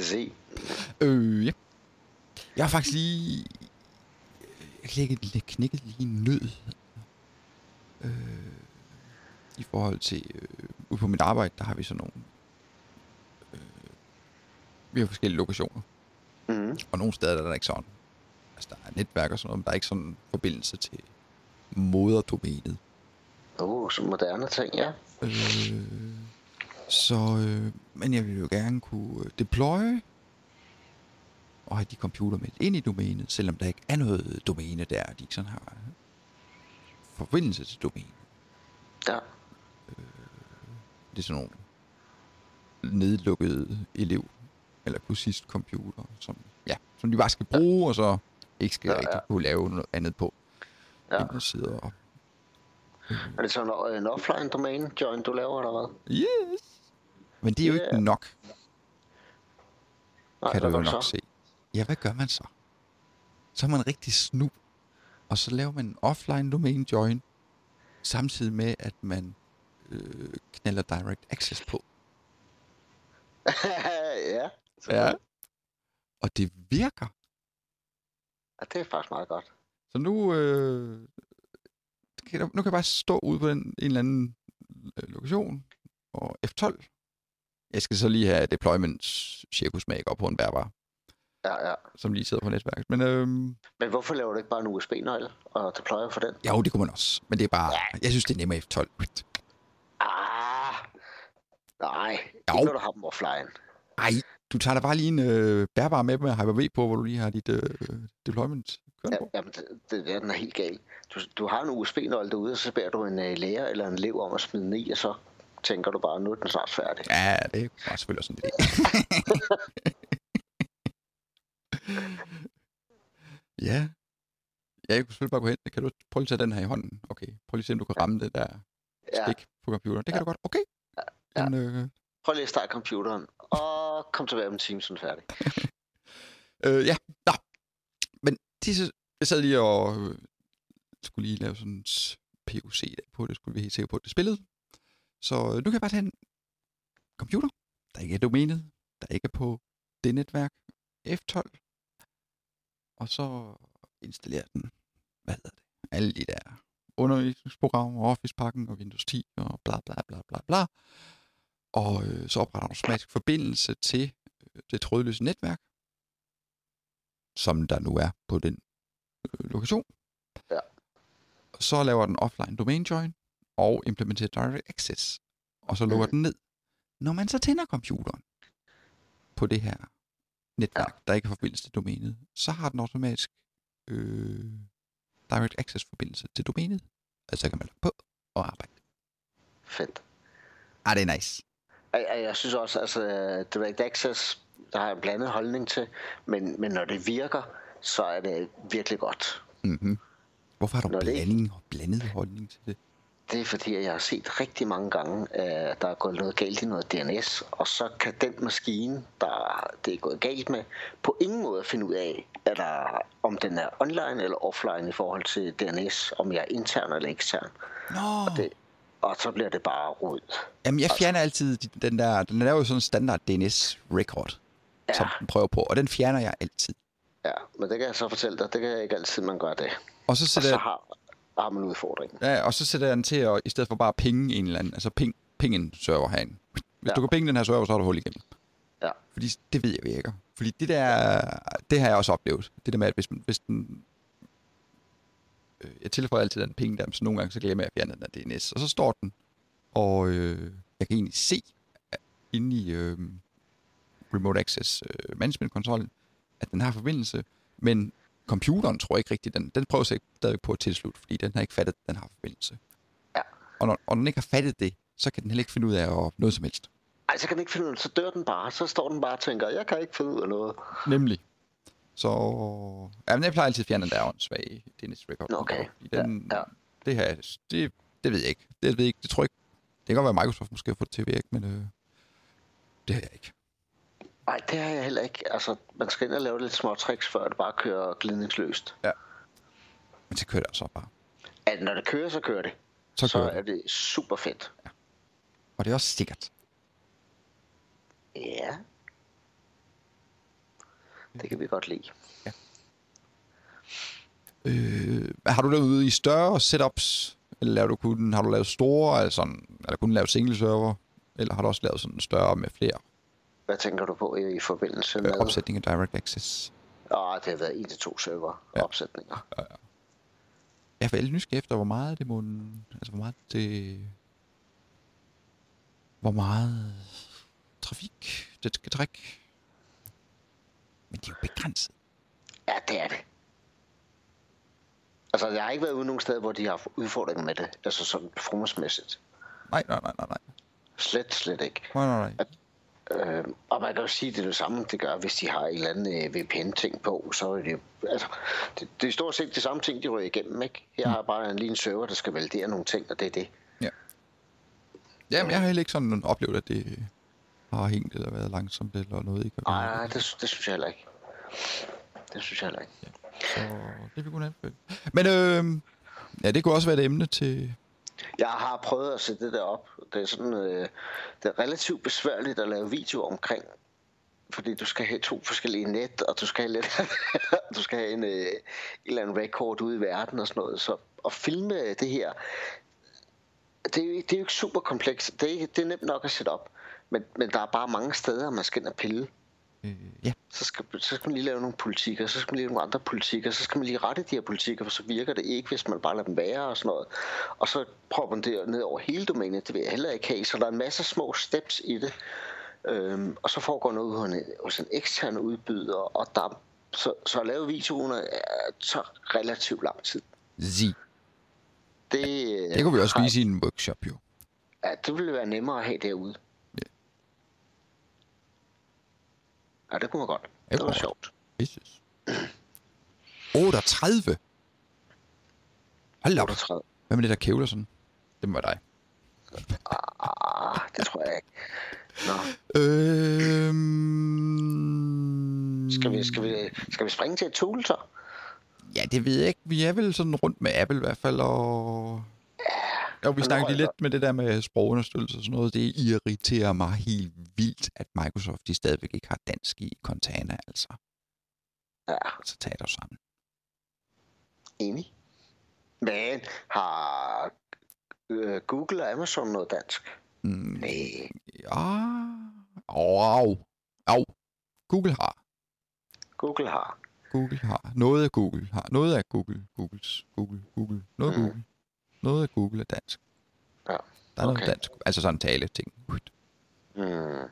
Se. Øh, ja. Jeg har faktisk lige... Jeg knækket, lidt knækket lige nød. Øh, I forhold til... Øh, ude på mit arbejde, der har vi sådan nogle... Øh, vi har forskellige lokationer. Mm. Og nogle steder der er der ikke sådan. Altså, der er netværk og sådan noget, men der er ikke sådan en forbindelse til moderdomænet. Uh, så moderne ting, ja. Øh, så, øh, men jeg vil jo gerne kunne øh, deploye og have de computer med ind i domænet, selvom der ikke er noget domæne der, de ikke sådan har øh, forbindelse til domænet. Ja, Det er sådan nogle nedlukkede elev eller kursist computer, som, ja, som de bare skal bruge, og så ikke skal Ja, ja, ja. rigtig kunne lave noget andet på. Ja. Ja. Sider og, er det sådan en, en offline domain join, du laver, eller hvad? yes! Men det er jo Ja. ikke nok, Nej, kan du jo nok så? se. Ja, hvad gør man så? Så er man rigtig snu, og så laver man en offline domain join, samtidig med, at man øh, knalder direct access på. ja, Ja. Og det virker. ja, det er faktisk meget godt. Så nu, øh, nu kan jeg bare stå ude på den, en eller anden øh, lokation, og F12. Jeg skal så lige have deployment cirkus op på en bærbar, Ja, ja. som lige sidder på netværket. Men øhm, Men hvorfor laver du ikke bare en USB-nøgle og deployer for den? jo, det kunne man også. Men det er bare, jeg synes, det er nemmere F12. Nej, ikke Jo. når du har dem offline. Ej, du tager da bare lige en øh, bærbar med med Hyper-V på, hvor du lige har dit øh, deployment kørende Ja, på. jamen, det, det, den er helt gal. Du, du har en USB-nøgle derude, og så beder du en uh, lærer eller en elev om at smide den i, og så tænker du bare, nu er den snart færdig. Ja, det var selvfølgelig også en idé. ja. Ja, jeg kunne selvfølgelig bare gå hen. Kan du prøve lige at tage den her i hånden? Okay, prøv lige at se, om du kan ramme det der Ja, stik på computeren. Det kan du godt. Okay. Ja. Jamen, øh, prøv lige at starte computeren, og kom tilbage om en time, så den færdig. øh, ja, nå. Men disse, jeg sad lige og øh, skulle lige lave sådan en POC på det. Skulle vi helt sikkert på, at det spillede. Så øh, nu kan jeg bare tage en computer, der ikke er domænet, der ikke er på det netværk, F12, og så installere den, hvad hedder det, alle de der undervisningsprogrammer, Office-pakken og Windows 10 og bla bla bla bla bla. Og øh, så opretter den automatisk forbindelse til øh, det trådløse netværk, som der nu er på den øh, lokation. Ja. Så laver den offline domain join og implementerer direct access. Og så lukker Mhm. den ned. Når man så tænder computeren på det her netværk, ja. der ikke har forbindelse til domænet, så har den automatisk øh, direct access forbindelse til domænet. Og så kan man logge på og arbejde. Fedt. Ah, det er nice. Jeg, jeg, synes også, altså Direct Access, der har jeg en blandet holdning til, men, men når det virker, så er det virkelig godt. Mm-hmm. Hvorfor har du Når det blanding og blandet holdning til det? Det er fordi, jeg har set rigtig mange gange, at der er gået noget galt i noget DNS, og så kan den maskine, der det er gået galt med, på ingen måde finde ud af, at der, om den er online eller offline i forhold til DNS, om jeg er intern eller ekstern. Nå, Det, og så bliver det bare rod. Jamen, jeg fjerner altid de- den der... Den er jo sådan en standard DNS-record, ja. Som den prøver på, og den fjerner jeg altid. Ja, men det kan jeg så fortælle dig, det kan ikke altid, man gør det. Og så Og sætter så jeg, har, har man udfordringen. ja, og så sætter jeg den til at, i stedet for bare at pinge en eller anden, altså ping, ping en server herinde. Hvis ja. Du kan pinge den her server, så har du hul igennem. Ja. Fordi det ved jeg virker. Fordi det der, det har jeg også oplevet. Det der med, at hvis, man- hvis den... Øh, jeg tilføjer altid den ping der, så nogle gange så glemmer jeg at fjerne den der DNS. Og så står den, og øh, jeg kan egentlig se inde i øh, Remote Access øh, Management Kontrollen, at den har forbindelse, men computeren tror jeg ikke rigtigt, den, den prøver sig stadig på at tilslutte, fordi den har ikke fattet, at den har forbindelse. Ja. Og når, og når den ikke har fattet det, så kan den heller ikke finde ud af at, noget som helst. Ej, så kan den ikke finde ud af så dør den bare. Så står den bare og tænker, jeg kan ikke finde ud af noget. Nemlig. Så... Ja, men jeg plejer altid at fjerne den der åndssvage DNS record. Okay. Den, Ja, ja. Det her, det, det ved jeg ikke. Det ved jeg ikke. Det tror jeg ikke. Det kan godt være, at Microsoft måske har fået det til at virke, men øh, det har jeg ikke. Nej, det har jeg heller ikke. Altså, man skal ind og lave lidt små tricks, før det bare kører glidningsløst. Men så kører det så bare. At når det kører, så kører det. Så Så kører er det. det super fedt. Og det er også sikkert. Ja. Det kan vi godt lide. Øh, har du lavet ude i større setups? Eller laver du kun, har du lavet store, altså, eller kun lavet single server? Eller har du også lavet sådan større med flere Hvad tænker du på i, i forbindelse øh, med? opsætning af direct access? Åh, det har været 1-2 server Ja. opsætninger. jeg er for nysgerrig efter, hvor meget det må... Altså, hvor meget det... Hvor meget trafik det skal trække. Men det er jo begrænset. Ja, det er det. Altså, jeg har ikke været ude nogen steder, hvor de har udfordringer med det. Altså sådan formålsmæssigt. Nej, nej, nej, nej, nej. Slet, slet ikke. Nej, nej, nej. Øh, og man kan jo sige, at det er det samme, det gør, hvis de har en eller anden øh, VPN-ting på, så er det altså, det, det er stort set det samme ting, de ryger igennem, ikke? Jeg har bare en, lige en server, der skal validere nogle ting, og det er det. Jamen, jeg har heller ikke sådan oplevet, at det har hængt eller været langsomt eller noget. Ikke? Nej, nej, det, det synes jeg heller ikke. Det synes jeg heller ikke. Så det vil kunne anbefale. Men øh, ja, det kunne også være et emne til... Jeg har prøvet at sætte det der op. Det er sådan, øh, det er relativt besværligt at lave video omkring, fordi du skal have to forskellige net, og du skal have lidt, du skal have en, øh, en eller anden record ude i verden og sådan noget. Så at filme det her, det er, jo, det er jo ikke super komplekst. Det er, det er nemt nok at sætte op. Men, men der er bare mange steder, man skal ind og pille. Øh, ja, Så skal, så skal man lige lave nogle politikker, så skal man lige lave nogle andre politikker, så skal man lige rette de her politikker, for så virker det ikke, hvis man bare lader dem være og sådan noget. Og så prøver man det ned over hele domænet, det vil jeg heller ikke have. Så der er en masse små steps i det. Øhm, og så foregår noget hos en, hos en ekstern udbyder, og der, så, så at lave videoen er, tager relativt lang tid. zi. Det, Det kunne vi også har- vise i en workshop, jo. Ja, det ville være nemmere at have derude. Ja. Det kunne man godt. Det var sjovt. Jesus. 38? Hold op. 38. Hvad med det der kævler sådan? Det må være dig. Ah, det tror jeg ikke. Nå, Øhm... skal vi, skal vi, skal vi springe til et tool så? Ja, det ved jeg ikke. Vi er vel sådan rundt med Apple i hvert fald, og... Ja, vi men snakker lige lidt med det der med sprogunderstøttelse og sådan noget. Det irriterer mig helt vildt, at Microsoft de stadigvæk ikke har dansk i Cortana, altså. Ja, Så tag dig sammen. enig. Men har øh, Google og Amazon noget dansk? Mm, Nej. ja... Au, au. Au. Google har. Google har. Google har. Noget af Google har. Noget af Google. Googles. Google. Google. Noget Mm. Google. Noget af Google er dansk. Ja, Der er noget okay. dansk. Altså sådan tale ting. Hmm.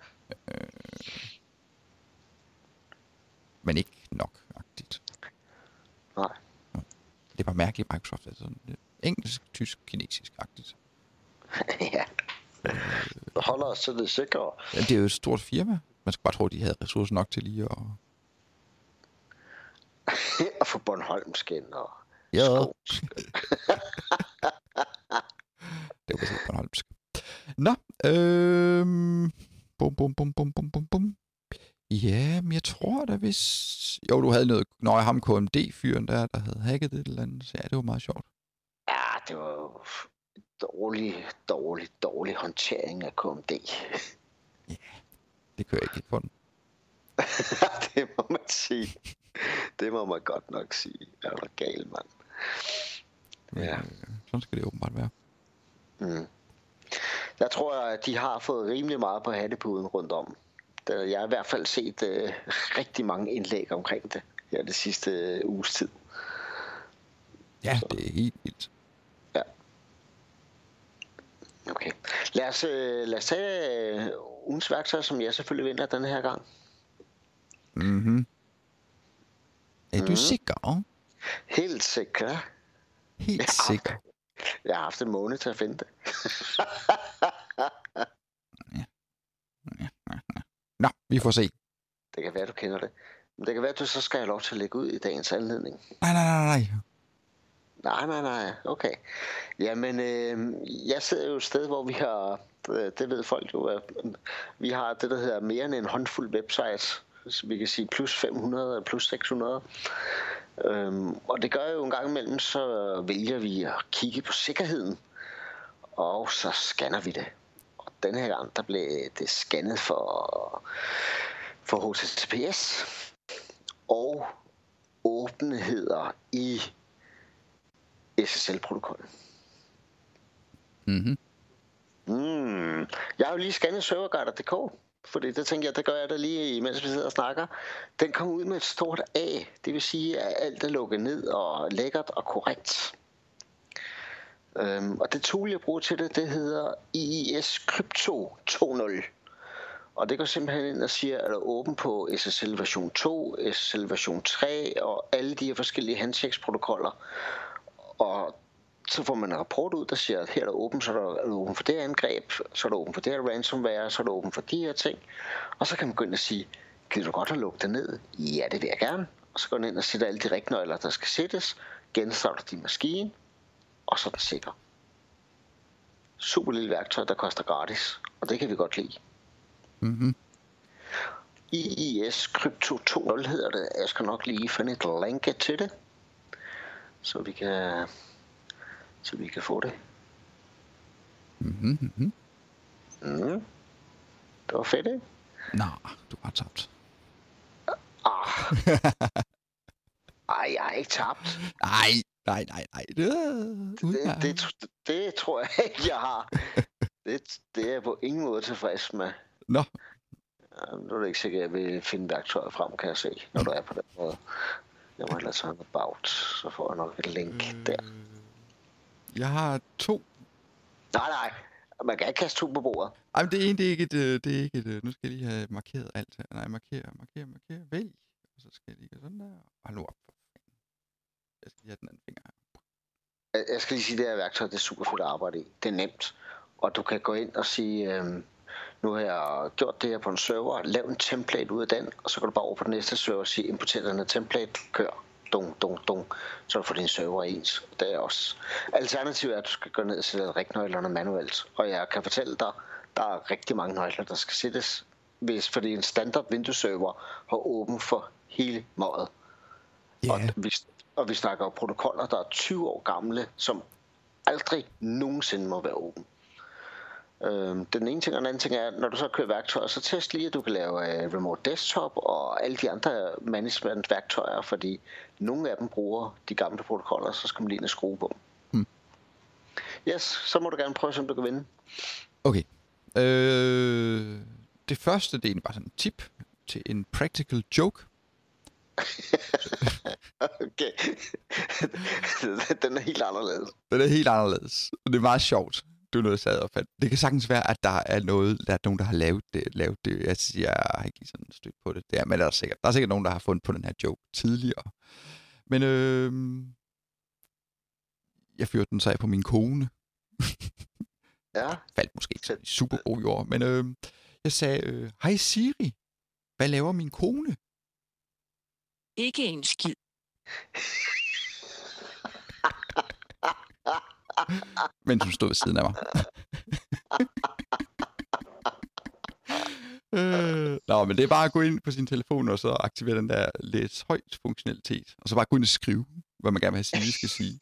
Men ikke nok agtigt. Nej. Det er bare mærkeligt, Microsoft er sådan lidt engelsk, tysk, kinesisk agtigt. ja. Holder os til det sikre. Ja, det er jo et stort firma. Man skulle bare tro, at de havde ressourcer nok til lige at... og få Bornholmskin og Ja. Det ikke Bornholmsk. Nå, øhm... Bum, bum, bum, bum, bum, bum, bum. Ja, men jeg tror da hvis... Jo, du havde noget... Nå, ham KMD-fyren der, der havde hacket det eller andet. Så ja, det var meget sjovt. Ja, det var dårlig, dårlig, dårlig håndtering af KMD. Det kører jeg ikke på den. det må man sige. Det må man godt nok sige. Er du gal, mand? Men, Ja. øh, sådan skal det åbenbart være. Mm. Jeg tror, at de har fået rimelig meget på hattepuden rundt om. Jeg har i hvert fald set uh, rigtig mange indlæg omkring det her det sidste uh, uges tid. Ja, det er helt vildt. Okay. Lad os, uh, lad os tage uh, ugens værktøj, som jeg selvfølgelig vinder den her gang. Mhm. Er du Mhm. sikker? Helt sikker. Helt sikker. Jeg har haft en måned til at finde det. Nå, vi får se. Det kan være, du kender det. Men det kan være, at du så skal have lov til at lægge ud i dagens anledning. Nej, nej, nej, nej. Nej, nej, nej. Okay. Jamen, øh, jeg sidder jo et sted, hvor vi har, øh, det ved folk jo, at vi har det, der hedder mere end en håndfuld websites. Så vi kan sige plus 500 eller plus 600. Øhm, og det gør jo en gang imellem, så vælger vi at kigge på sikkerheden. Og så scanner vi det. Og den her gang, der blev det scannet for, for HTTPS og åbenheder i SSL-protokollen. Mhm. Mm. Jeg har jo lige scannet serverguider.dk, fordi det tænker jeg, det gør jeg da lige, mens vi sidder og snakker. Den kom ud med et stort A, det vil sige, at alt er lukket ned og lækkert og korrekt. Øhm, og det tool, jeg bruger til det, det hedder IIS Crypto 2.0. Og det går simpelthen ind og siger, at er åben på SSL version 2, SSL version 3 og alle de her forskellige handshakes-protokoller. Og så får man en rapport ud, der siger, at her er der åben, så er der, er der åben for det angreb, så er der åben for det her ransomware, så er der åben for de her ting. Og så kan man ind og sige, kan du godt have lukket det ned? Ja, det vil jeg gerne. Og så går man ind og sætter alle de rigtige nøgler, der skal sættes, genstarter din maskine, og så er den sikker. Super lille værktøj, der koster gratis, og det kan vi godt lide. Mm-hmm. IIS Crypto 2.0 hedder det. Jeg skal nok lige finde et link til det, så vi kan, så vi kan få det. Mm-hmm. Mm-hmm. Mm. Det var fedt, ikke? Nå, du har tabt. Ah. Ej, jeg har ikke tabt. Nej, nej, nej, nej. Det, Det, det, det, det tror jeg ikke, jeg har. Det, det er jeg på ingen måde tilfreds med. Nå, Jamen, Nu er det ikke sikkert, at jeg vil finde værktøjet frem, kan jeg se, når du er på den måde. Jeg må ellers have en about, så får jeg nok et link Mm. der. Jeg har to. Nej, nej, man kan ikke kaste to på bordet. Ej, men det ene, det er ikke et, øh, det er ikke et, øh, nu skal jeg lige have markeret alt her. Nej, markere, markere, markere, vælg. Og så skal jeg lige gøre sådan der. Hold nu op. Jeg skal lige have den anden finger her. Jeg- skal lige sige, at det her værktøj, det er super fedt at arbejde i. Det er nemt. Og du kan gå ind og sige, øhm, nu har jeg gjort det her på en server, lav en template ud af den, og så går du bare over på den næste server og sige, importer den her template, kør. Dung, dung, dung. Så du får din server ens. Det er også. Alternativet er, at du skal gå ned og sætte rigtnøglerne manuelt. Og jeg kan fortælle dig, der er rigtig mange nøgler, der skal sættes, hvis fordi en standard Windows-server har åben for hele mådet. Ja, Og vi, og vi snakker om protokoller, der er 20 år gamle, som aldrig nogensinde må være åben. Øhm, den ene ting, og den anden ting er, når du så kører værktøjer, så test lige, at du kan lave uh, remote desktop og alle de andre management-værktøjer, fordi nogle af dem bruger de gamle protokoller, så skal man lige ind og skrue på dem. Hmm. Yes, så må du gerne prøve, om du kan vinde. Okay. Øh, det første, det er egentlig bare sådan en tip til en practical joke. Okay. den er helt anderledes. Den er helt anderledes. Det er meget sjovt. Det er noget, jeg sad og fandt. Det kan sagtens være, at der er noget, der er nogen, der har lavet det. Lavet det. Jeg, siger, jeg har ikke sådan stødt på det. det er, men der er, sikkert, der er sikkert nogen, der har fundet på den her joke tidligere. Men øh, jeg fyrte den så af på min kone. Ja, Faldt måske ikke sådan i super god jord. Men øh, jeg sagde, øh, hej Siri, hvad laver min kone? Ikke en skid. mens hun stod ved siden af mig. øh, nå, men det er bare at gå ind på sin telefon, og så aktivere den der læs højt funktionalitet. Og så bare gå ind og skrive, hvad man gerne vil have Siri skal sige.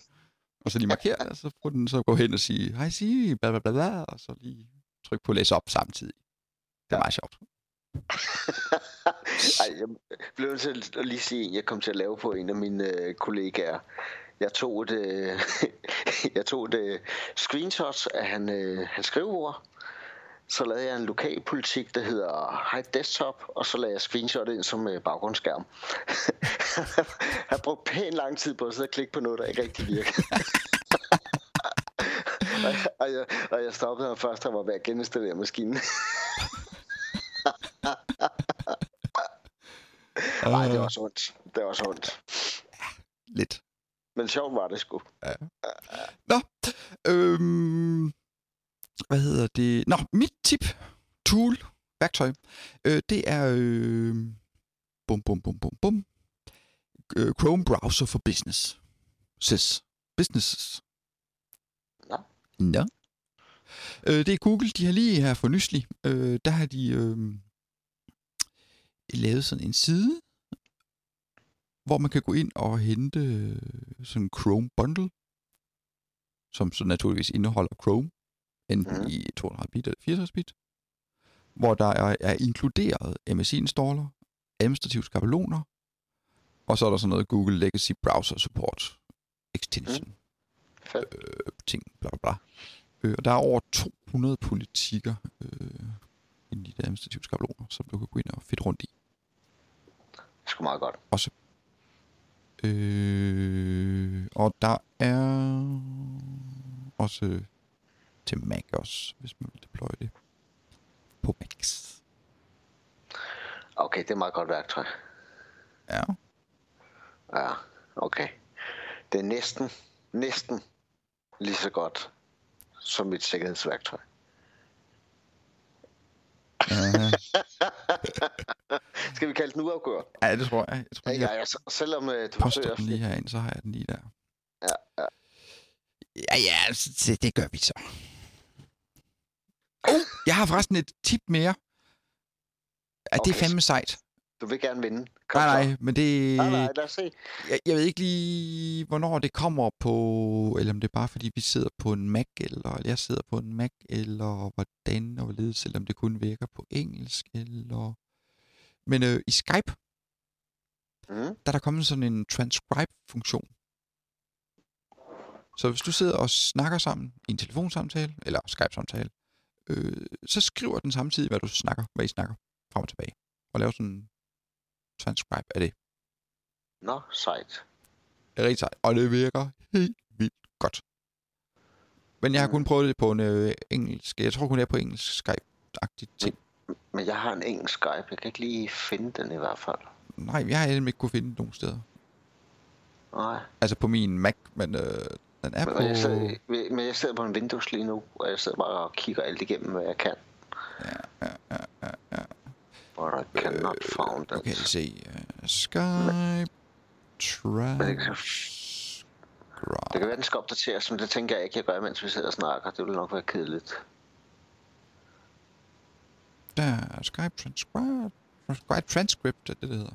Og så lige markere det, og så får den så gå hen og sige, hej Siri, bla bla bla bla, og så lige trykke på læs op samtidig. Det er meget sjovt. Ej, jeg blev nødt til at lige sige, at jeg kom til at lave på en af mine øh, kollegaer. Jeg tog et, øh, jeg tog et øh, screenshot af han, øh, hans skrivebord. Så lavede jeg en lokal politik, der hedder High Desktop, og så lavede jeg screenshot ind som øh, baggrundsskærm. Har brugte pænt lang tid på at sidde og klikke på noget, der ikke rigtig virkede. og, jeg, og, jeg, og jeg stoppede ham først, han var ved at geninstallere maskinen. Nej, det var også ondt. Det var også ondt. Lidt. Men sjovt var det sgu. Nå, øhm, hvad hedder det? Nå, mit tip, tool, værktøj, øh, det er, øh, bum, bum, bum, bum, bum, øh, Chrome Browser for Business. SIS. Businesses. Nå. Nå. Øh, det er Google, de har lige her for nylig, øh, der har de øh, lavet sådan en side, hvor man kan gå ind og hente øh, sådan en Chrome Bundle, som så naturligvis indeholder Chrome, enten Mhm. i 200 bit eller 64 bit, hvor der er, er inkluderet MSI-installer, administrative skabeloner, og så er der sådan noget Google Legacy Browser Support Extension Fedt. øh, ting, bla bla bla. Øh, og der er over 200 politikker øh, inde i de administrative skabeloner, som du kan gå ind og fedt rundt i. Det er sgu meget godt. Øh, og der er... Og også øh, til Mac også, hvis man vil deploye det på Macs. Okay, det er et meget godt værktøj. Ja. Ja, okay. Det er næsten, næsten lige så godt som mit sikkerhedsværktøj. Uh, Skal vi kalde den uafgjort? ja, det tror jeg. Jeg tror, Ja, jeg så- selvom uh, du poster forsøger... den lige herind, så har jeg den lige der. Ja, ja. Ja, ja, altså, det, det gør vi så. Oh, jeg har forresten et tip mere. Ja, det er Okay, fandme sejt. Du vil gerne vinde. Kom Nej, nej, men det... Nej, nej, lad os se. Jeg, jeg ved ikke lige, hvornår det kommer på, eller om det er bare fordi, vi sidder på en Mac, eller eller jeg sidder på en Mac, eller hvordan og hvorledes, eller om det kun virker på engelsk, eller... Men øh, i Skype, Mm. der er der kommet sådan en transcribe-funktion. Så hvis du sidder og snakker sammen i en telefonsamtale, eller Skype-samtale, øh, så skriver den samtidig, hvad du snakker, hvad I snakker, frem og tilbage. Og laver sådan transcribe af det. Nå, sejt. Det er rigtig sejt, og det virker helt vildt godt. Men jeg har Mm. kun prøvet det på en øh, engelsk, jeg tror kun det er på engelsk Skype-agtigt ting. Men jeg har en engelsk Skype. Jeg kan ikke lige finde den i hvert fald. Nej, jeg har ikke kunne finde den nogen steder. Nej. Altså på min Mac, men øh, den er Men, på... jeg sidder, men jeg sidder på en Windows lige nu, og jeg sidder bare og kigger alt igennem, hvad jeg kan. Ja, ja, ja, ja, ja. But I cannot found Nu it. jeg se. Uh, Skype det kan- Transcribe. Det kan være, den skal opdateres, men det tænker jeg ikke, jeg gør, mens vi sidder og snakker. Det vil nok være kedeligt. Der er Skype Transcribe. Skype Transcript er det, det hedder.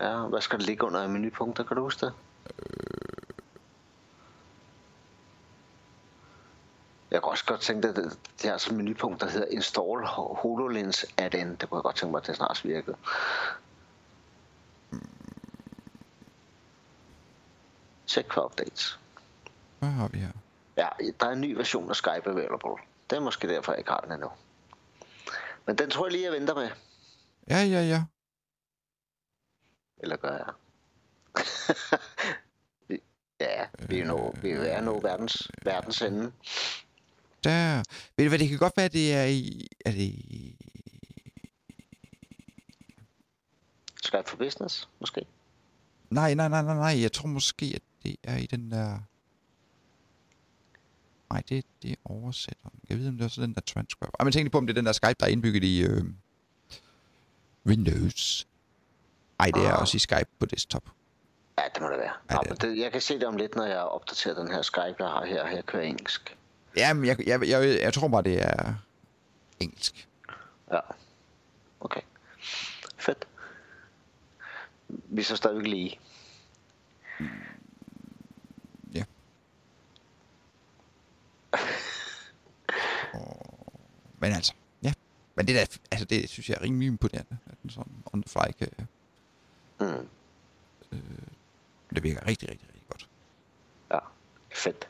Ja, hvad skal der ligge under i menupunkter, kan du huske det? Jeg kan også godt tænke, at det, det er sådan et menupunkt, der hedder Install HoloLens add-in. Det kunne jeg godt tænke mig, at det snart virkede. Check for updates. Hvad har vi her? Ja, der er en ny version af Skype available. Det er måske derfor, jeg ikke har den endnu. Men den tror jeg lige, jeg venter med. Ja, ja, ja. Eller gør jeg? Ja, vi er jo vi er nå verdens, verdens ende. Der. Ved du hvad, det kan godt være, det er i... Er det i... Skype for Business, måske? Nej, nej, nej, nej, nej. Jeg tror måske, at det er i den der... Nej, det, det er oversætteren. Jeg ved, om det er også den der transcribe. Ej, men tænk lige på, om det er den der Skype, der er indbygget i øh, Windows. Ej, det er Ah. også i Skype på desktop. Ja, det må det være. Ja, er det det, jeg kan se det om lidt, når jeg opdaterer den her Skype, jeg har her. Her kører engelsk. Jamen, jeg, jeg, jeg, jeg tror bare, det er engelsk. Ja. Okay. Fedt. Vi så stadigvæk lige. Ja. Og, men altså, ja. Men det der, altså det synes jeg er rimelig imponerende, at den sådan on the fly kan, Mm. det virker rigtig, rigtig, rigtig godt. Ja, fedt.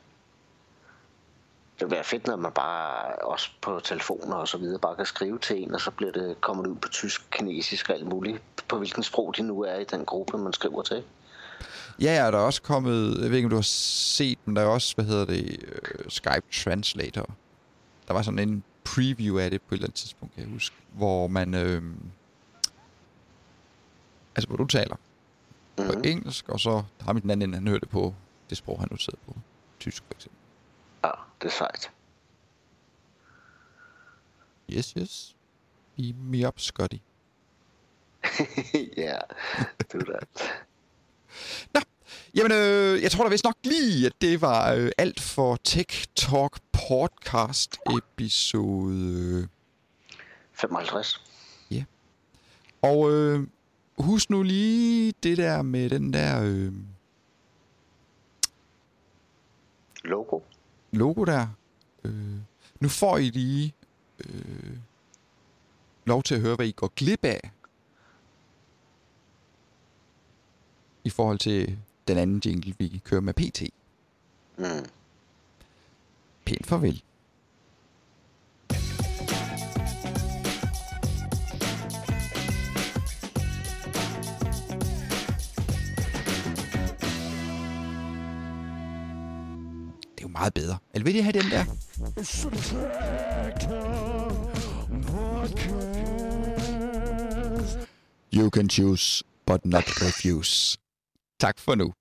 Det vil være fedt, når man bare også på telefoner og så videre bare kan skrive til en, og så bliver det, kommer det ud på tysk, kinesisk og alt muligt, på hvilken sprog de nu er i den gruppe, man skriver til. Ja, ja, der er også kommet, jeg ved ikke, om du har set, men der er også, hvad hedder det, øh, Skype Translator. Der var sådan en preview af det på et eller andet tidspunkt, kan jeg huske, hvor man, øh, altså hvor du taler på Mm. engelsk, og så har mit den anden han hører det på det sprog, han nu sidder på, tysk for eksempel. Ja, det er sejt. Yes, yes. Beam me up, Scotty. ja, du da. Jamen, øh, jeg tror da vist nok lige, at det var øh, alt for Tech Talk podcast episode 55. Og øh, husk nu lige det der med den der øh, Logo. Logo der. Øh, nu får I lige øh, lov til at høre, hvad I går glip af. I forhold til den anden jingle, vi kører med PT. Mm. Pænt farvel. Meget bedre. Eller vil I have den der? You can choose, but not refuse. Tak for nu.